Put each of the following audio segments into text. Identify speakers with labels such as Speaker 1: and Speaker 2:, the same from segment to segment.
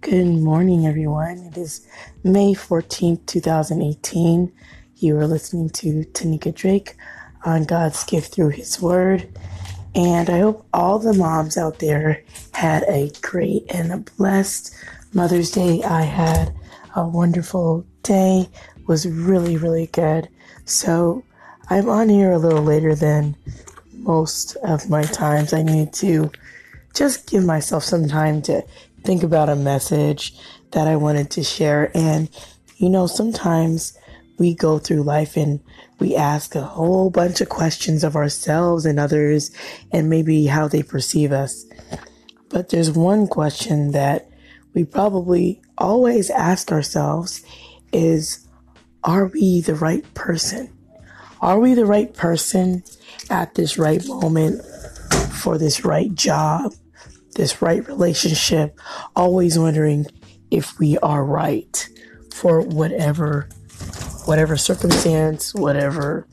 Speaker 1: Good morning, everyone. It is May 14th, 2018. You are listening to Tanika Drake on God's gift through His Word. And I hope all the moms out there had a great and a blessed Mother's Day. I had a wonderful day, was really, really good. So I'm on here a little later than most of my times. I need to just give myself some time to think about a message that I wanted to share. And, you know, sometimes we go through life and we ask a whole bunch of questions of ourselves and others and maybe how they perceive us. But there's one question that we probably always ask ourselves is, are we the right person? Are we the right person at this right moment for this right job, this right relationship, always wondering if we are right for whatever whatever circumstance, whatever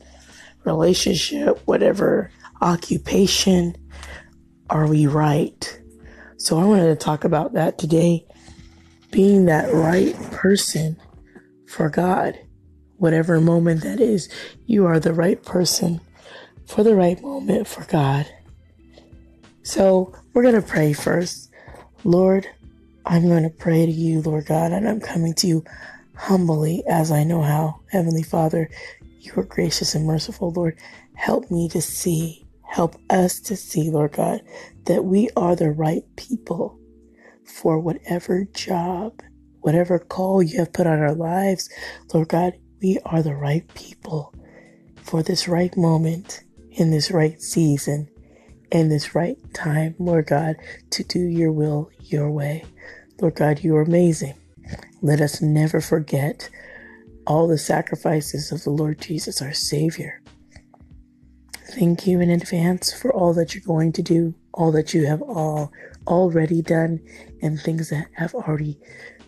Speaker 1: relationship, whatever occupation, are we right? So I wanted to talk about that today, being that right person for God. Whatever moment that is, you are the right person for the right moment for God. So we're going to pray first. Lord, I'm going to pray to you, Lord God, and I'm coming to you humbly as I know how. Heavenly Father, you are gracious and merciful, Lord. Help me to see, help us to see, Lord God, that we are the right people for whatever job, whatever call you have put on our lives. Lord God, we are the right people for this right moment in this right season in this right time, Lord God, to do your will your way. Lord God, you are amazing. Let us never forget all the sacrifices of the Lord Jesus, our Savior. Thank you in advance for all that you're going to do, all that you have all already done, and things that have already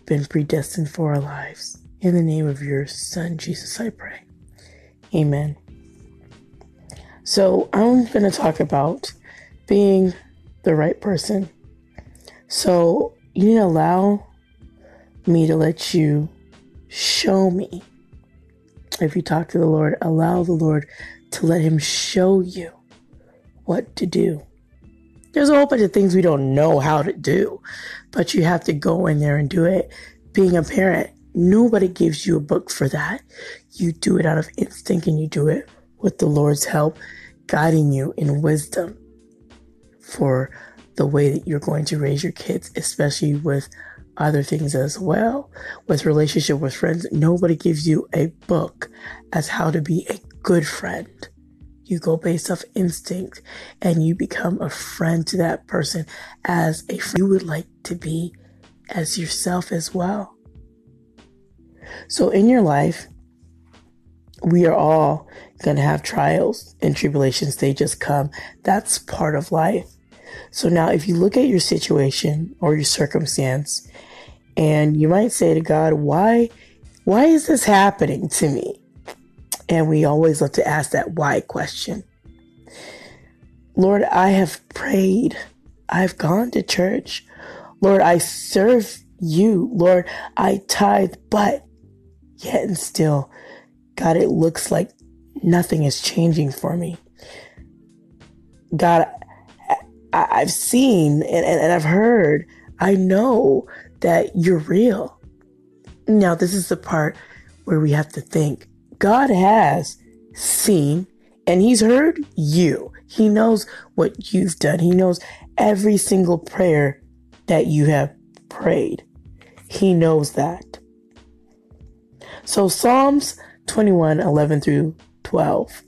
Speaker 1: been predestined for our lives. In the name of your Son, Jesus, I pray. Amen. So I'm going to talk about being the right person. So you need to allow me to let you show me. If you talk to the Lord, allow the Lord to let Him show you what to do. There's a whole bunch of things we don't know how to do, but you have to go in there and do it. Being a parent, nobody gives you a book for that. You do it out of instinct and you do it with the Lord's help, guiding you in wisdom for the way that you're going to raise your kids, especially with other things as well. With relationship with friends, nobody gives you a book as how to be a good friend. You go based off instinct and you become a friend to that person as a friend you would like to be as yourself as well. So in your life, we are all going to have trials and tribulations. They just come. That's part of life. So now, if you look at your situation or your circumstance, and you might say to God, why, why is this happening to me? And we always love to ask that why question. Lord, I have prayed. I've gone to church. Lord, I serve you. Lord, I tithe, but yet and still, God, it looks like nothing is changing for me. God, I, have seen and, and, and I've heard, I know that you're real. Now, this is the part where we have to think God has seen and He's heard you. He knows what you've done, He knows every single prayer that you have prayed. He knows that. So, Psalms 21 11 through 12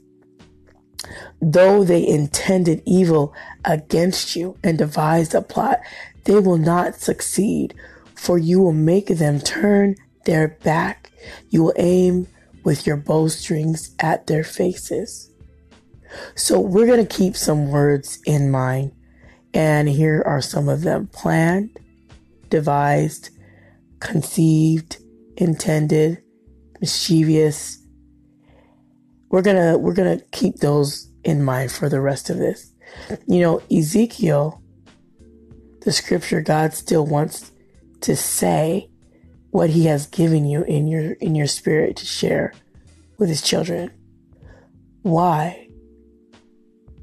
Speaker 1: Though they intended evil against you and devised a plot, they will not succeed, for you will make them turn their back. You will aim with your bowstrings at their faces. So we're going to keep some words in mind. And here are some of them planned, devised, conceived, intended, mischievous, we're gonna we're gonna keep those in mind for the rest of this. You know, Ezekiel, the scripture, God still wants to say what he has given you in your in your spirit to share with his children. Why?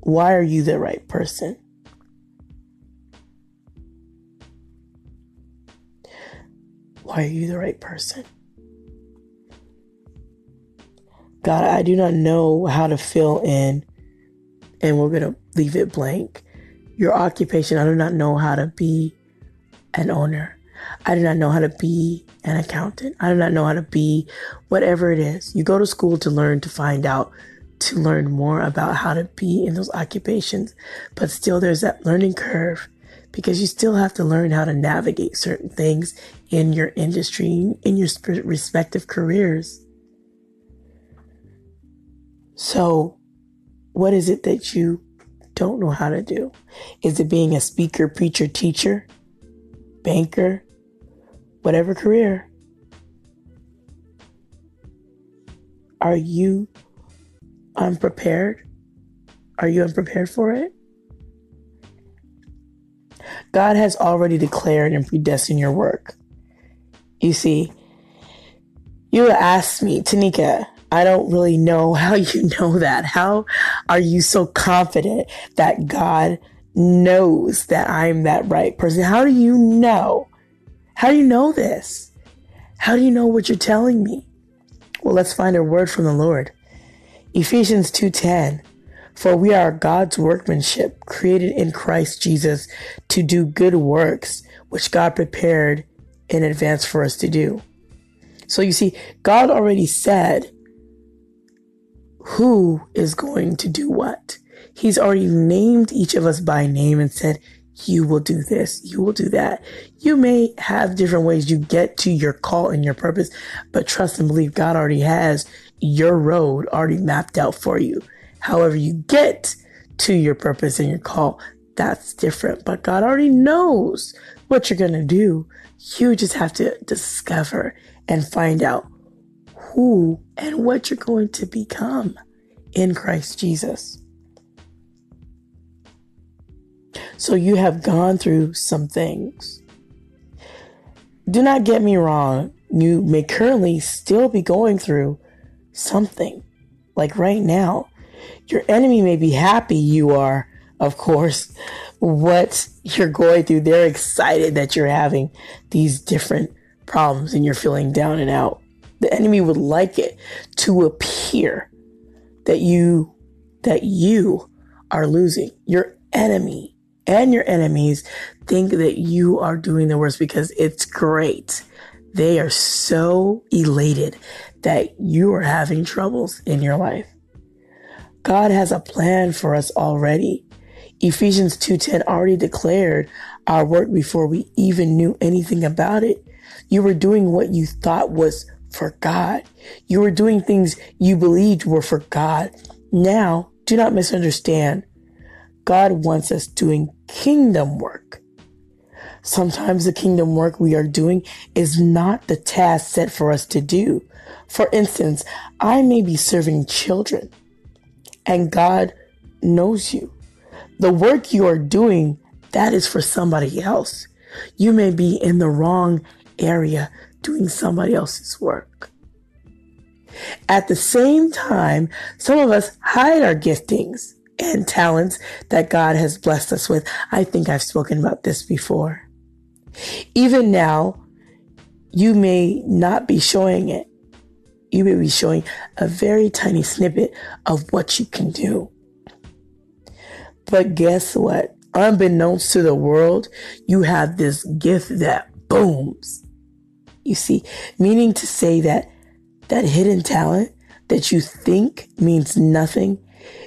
Speaker 1: Why are you the right person? Why are you the right person? God, I do not know how to fill in, and we're going to leave it blank. Your occupation, I do not know how to be an owner. I do not know how to be an accountant. I do not know how to be whatever it is. You go to school to learn, to find out, to learn more about how to be in those occupations. But still, there's that learning curve because you still have to learn how to navigate certain things in your industry, in your respective careers. So, what is it that you don't know how to do? Is it being a speaker, preacher, teacher, banker, whatever career? Are you unprepared? Are you unprepared for it? God has already declared and predestined your work. You see, you asked me, Tanika, I don't really know how you know that. How are you so confident that God knows that I'm that right person? How do you know? How do you know this? How do you know what you're telling me? Well, let's find a word from the Lord. Ephesians 2:10 For we are God's workmanship created in Christ Jesus to do good works which God prepared in advance for us to do. So you see, God already said who is going to do what. He's already named each of us by name and said, you will do this, you will do that. You may have different ways you get to your call and your purpose, but trust and believe God already has your road already mapped out for you. However, you get to your purpose and your call, that's different. But God already knows what you're going to do. You just have to discover and find out who and what you're going to become in Christ Jesus. So you have gone through some things. Do not get me wrong. You may currently still be going through something. Like right now, your enemy may be happy you are, of course, what you're going through. They're excited that you're having these different problems and you're feeling down and out. The enemy would like it to appear that you that you are losing. Your enemy and your enemies think that you are doing the worst because it's great. They are so elated that you are having troubles in your life. God has a plan for us already. Ephesians 2:10 already declared our work before we even knew anything about it. You were doing what you thought was for God. You were doing things you believed were for God. Now, do not misunderstand. God wants us doing kingdom work. Sometimes the kingdom work we are doing is not the task set for us to do. For instance, I may be serving children and God knows you. The work you are doing, that is for somebody else. You may be in the wrong area doing somebody else's work. At the same time, some of us hide our giftings and talents that God has blessed us with. I think I've spoken about this before. Even now, you may not be showing it. You may be showing a very tiny snippet of what you can do. But guess what? Unbeknownst to the world, you have this gift that booms you see, meaning to say that that hidden talent that you think means nothing,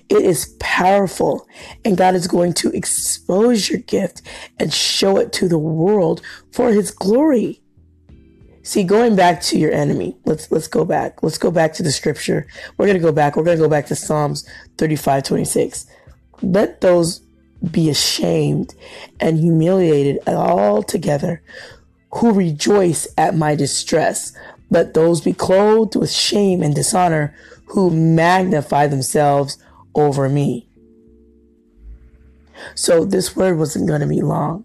Speaker 1: it is powerful and God is going to expose your gift and show it to the world for his glory. See, going back to your enemy, let's let's go back. Let's go back to the scripture. We're gonna go back. We're gonna go back to Psalms 35, 26. Let those be ashamed and humiliated all together who rejoice at my distress. Let those be clothed with shame and dishonor who magnify themselves over me. So this word wasn't going to be long.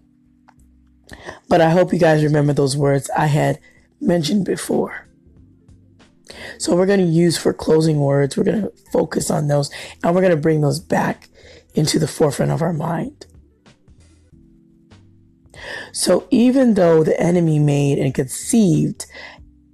Speaker 1: But I hope you guys remember those words I had mentioned before. So we're going to use for closing words, we're going to focus on those and we're going to bring those back into the forefront of our mind. So even though the enemy made and conceived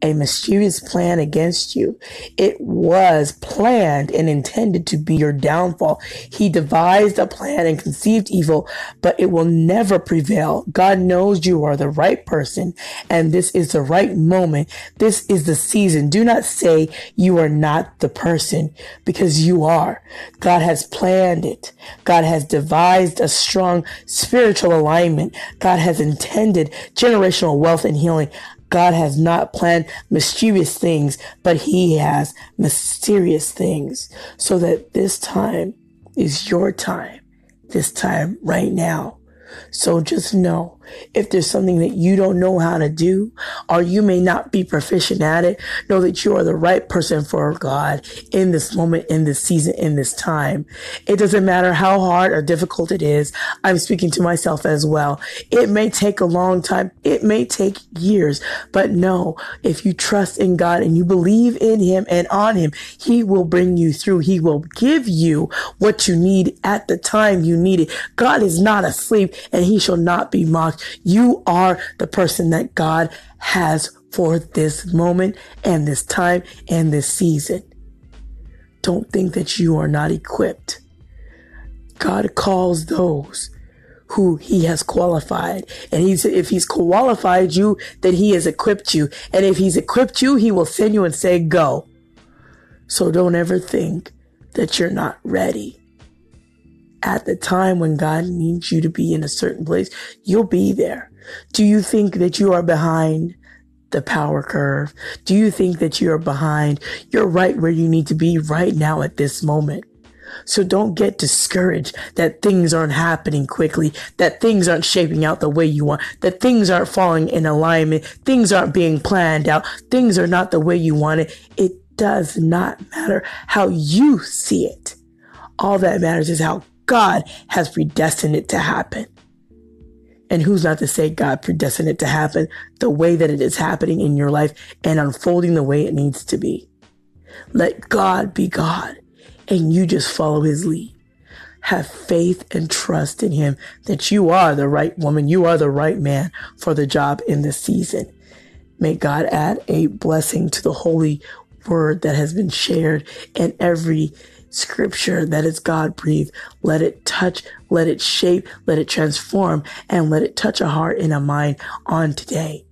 Speaker 1: a mysterious plan against you. It was planned and intended to be your downfall. He devised a plan and conceived evil, but it will never prevail. God knows you are the right person and this is the right moment. This is the season. Do not say you are not the person because you are. God has planned it. God has devised a strong spiritual alignment. God has intended generational wealth and healing. God has not planned mischievous things, but he has mysterious things so that this time is your time, this time right now. So just know if there's something that you don't know how to do, or you may not be proficient at it, know that you are the right person for God in this moment, in this season, in this time. It doesn't matter how hard or difficult it is. I'm speaking to myself as well. It may take a long time. It may take years, but know if you trust in God and you believe in Him and on Him, He will bring you through. He will give you what you need at the time you need it. God is not asleep and He shall not be mocked. You are the person that God has for this moment and this time and this season. Don't think that you are not equipped. God calls those who he has qualified. And he's, if he's qualified you, then he has equipped you. And if he's equipped you, he will send you and say, go. So don't ever think that you're not ready at the time when God needs you to be in a certain place, you'll be there. Do you think that you are behind the power curve? Do you think that you're behind? You're right where you need to be right now at this moment. So don't get discouraged that things aren't happening quickly, that things aren't shaping out the way you want, that things aren't falling in alignment, things aren't being planned out, things are not the way you want it. It does not matter how you see it. All that matters is how God has predestined it to happen. And who's not to say God predestined it to happen the way that it is happening in your life and unfolding the way it needs to be? Let God be God and you just follow his lead. Have faith and trust in him that you are the right woman. You are the right man for the job in this season. May God add a blessing to the holy word that has been shared and every scripture that is God breathed. Let it touch, let it shape, let it transform, and let it touch a heart and a mind on today.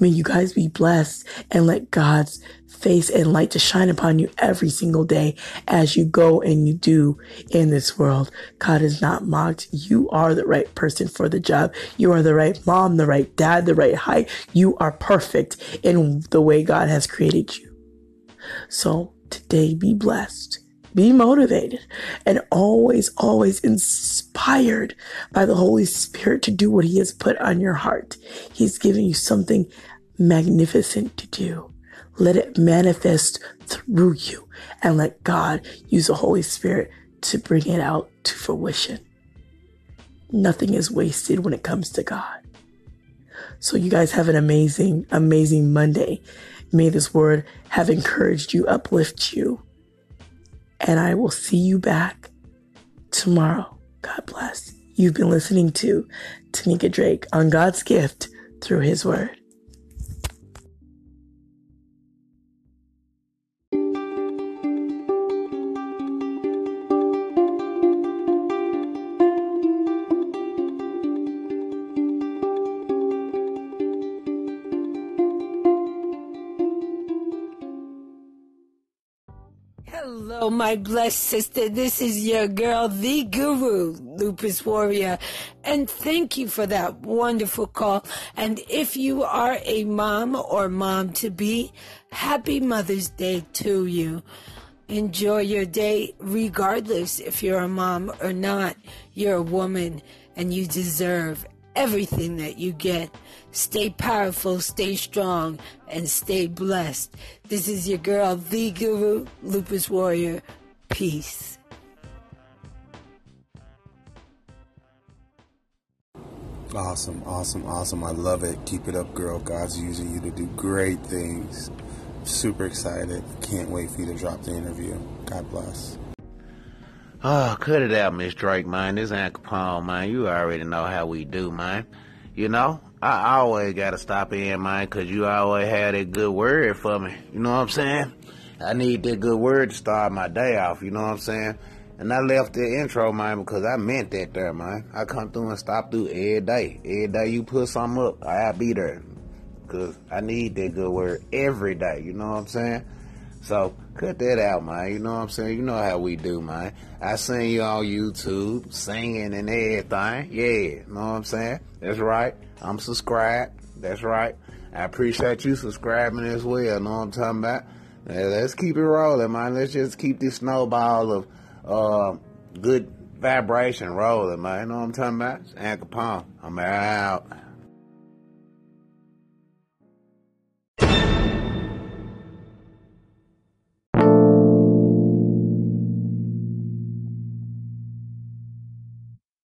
Speaker 1: May you guys be blessed and let God's face and light to shine upon you every single day as you go and you do in this world. God is not mocked. You are the right person for the job. You are the right mom, the right dad, the right height. You are perfect in the way God has created you. So today be blessed be motivated and always, always inspired by the Holy Spirit to do what He has put on your heart. He's giving you something magnificent to do. Let it manifest through you and let God use the Holy Spirit to bring it out to fruition. Nothing is wasted when it comes to God. So you guys have an amazing, amazing Monday. May this word have encouraged you, uplift you, and I will see you back tomorrow. God bless. You've been listening to Tanika Drake on God's gift through His Word.
Speaker 2: Hello, my blessed sister. This is your girl, the guru, Lupus Warrior. And thank you for that wonderful call. And if you are a mom or mom to be, happy Mother's Day to you. Enjoy your day regardless if you're a mom or not. You're a woman and you deserve everything that you get. Stay powerful, stay strong, and stay blessed. This is your girl, the Guru, Lupus Warrior. Peace.
Speaker 3: Awesome, awesome, awesome. I love it. Keep it up, girl. God's using you to do great things. Super excited. Can't wait for you to drop the interview. God bless.
Speaker 4: Oh, cut it out, Miss Drake, man. This Uncle Paul, man. You already know how we do, man. You know, I always gotta stop in, man, cause you always had a good word for me. You know what I'm saying? I need that good word to start my day off, you know what I'm saying? And I left the intro, man, because I meant that there, man. I come through and stop through every day. Every day you put something up, I'll be there. Because I need that good word every day, you know what I'm saying? So, cut that out, man. You know what I'm saying? You know how we do, man. I seen you on YouTube, singing and everything. Yeah, you know what I'm saying? That's right. I'm subscribed. That's right. I appreciate you subscribing as well. Know what I'm talking about? let's keep it rolling, man. Let's just keep this snowball of uh, good vibration rolling, man. You know what I'm talking about? It's Uncle Palm. I'm out.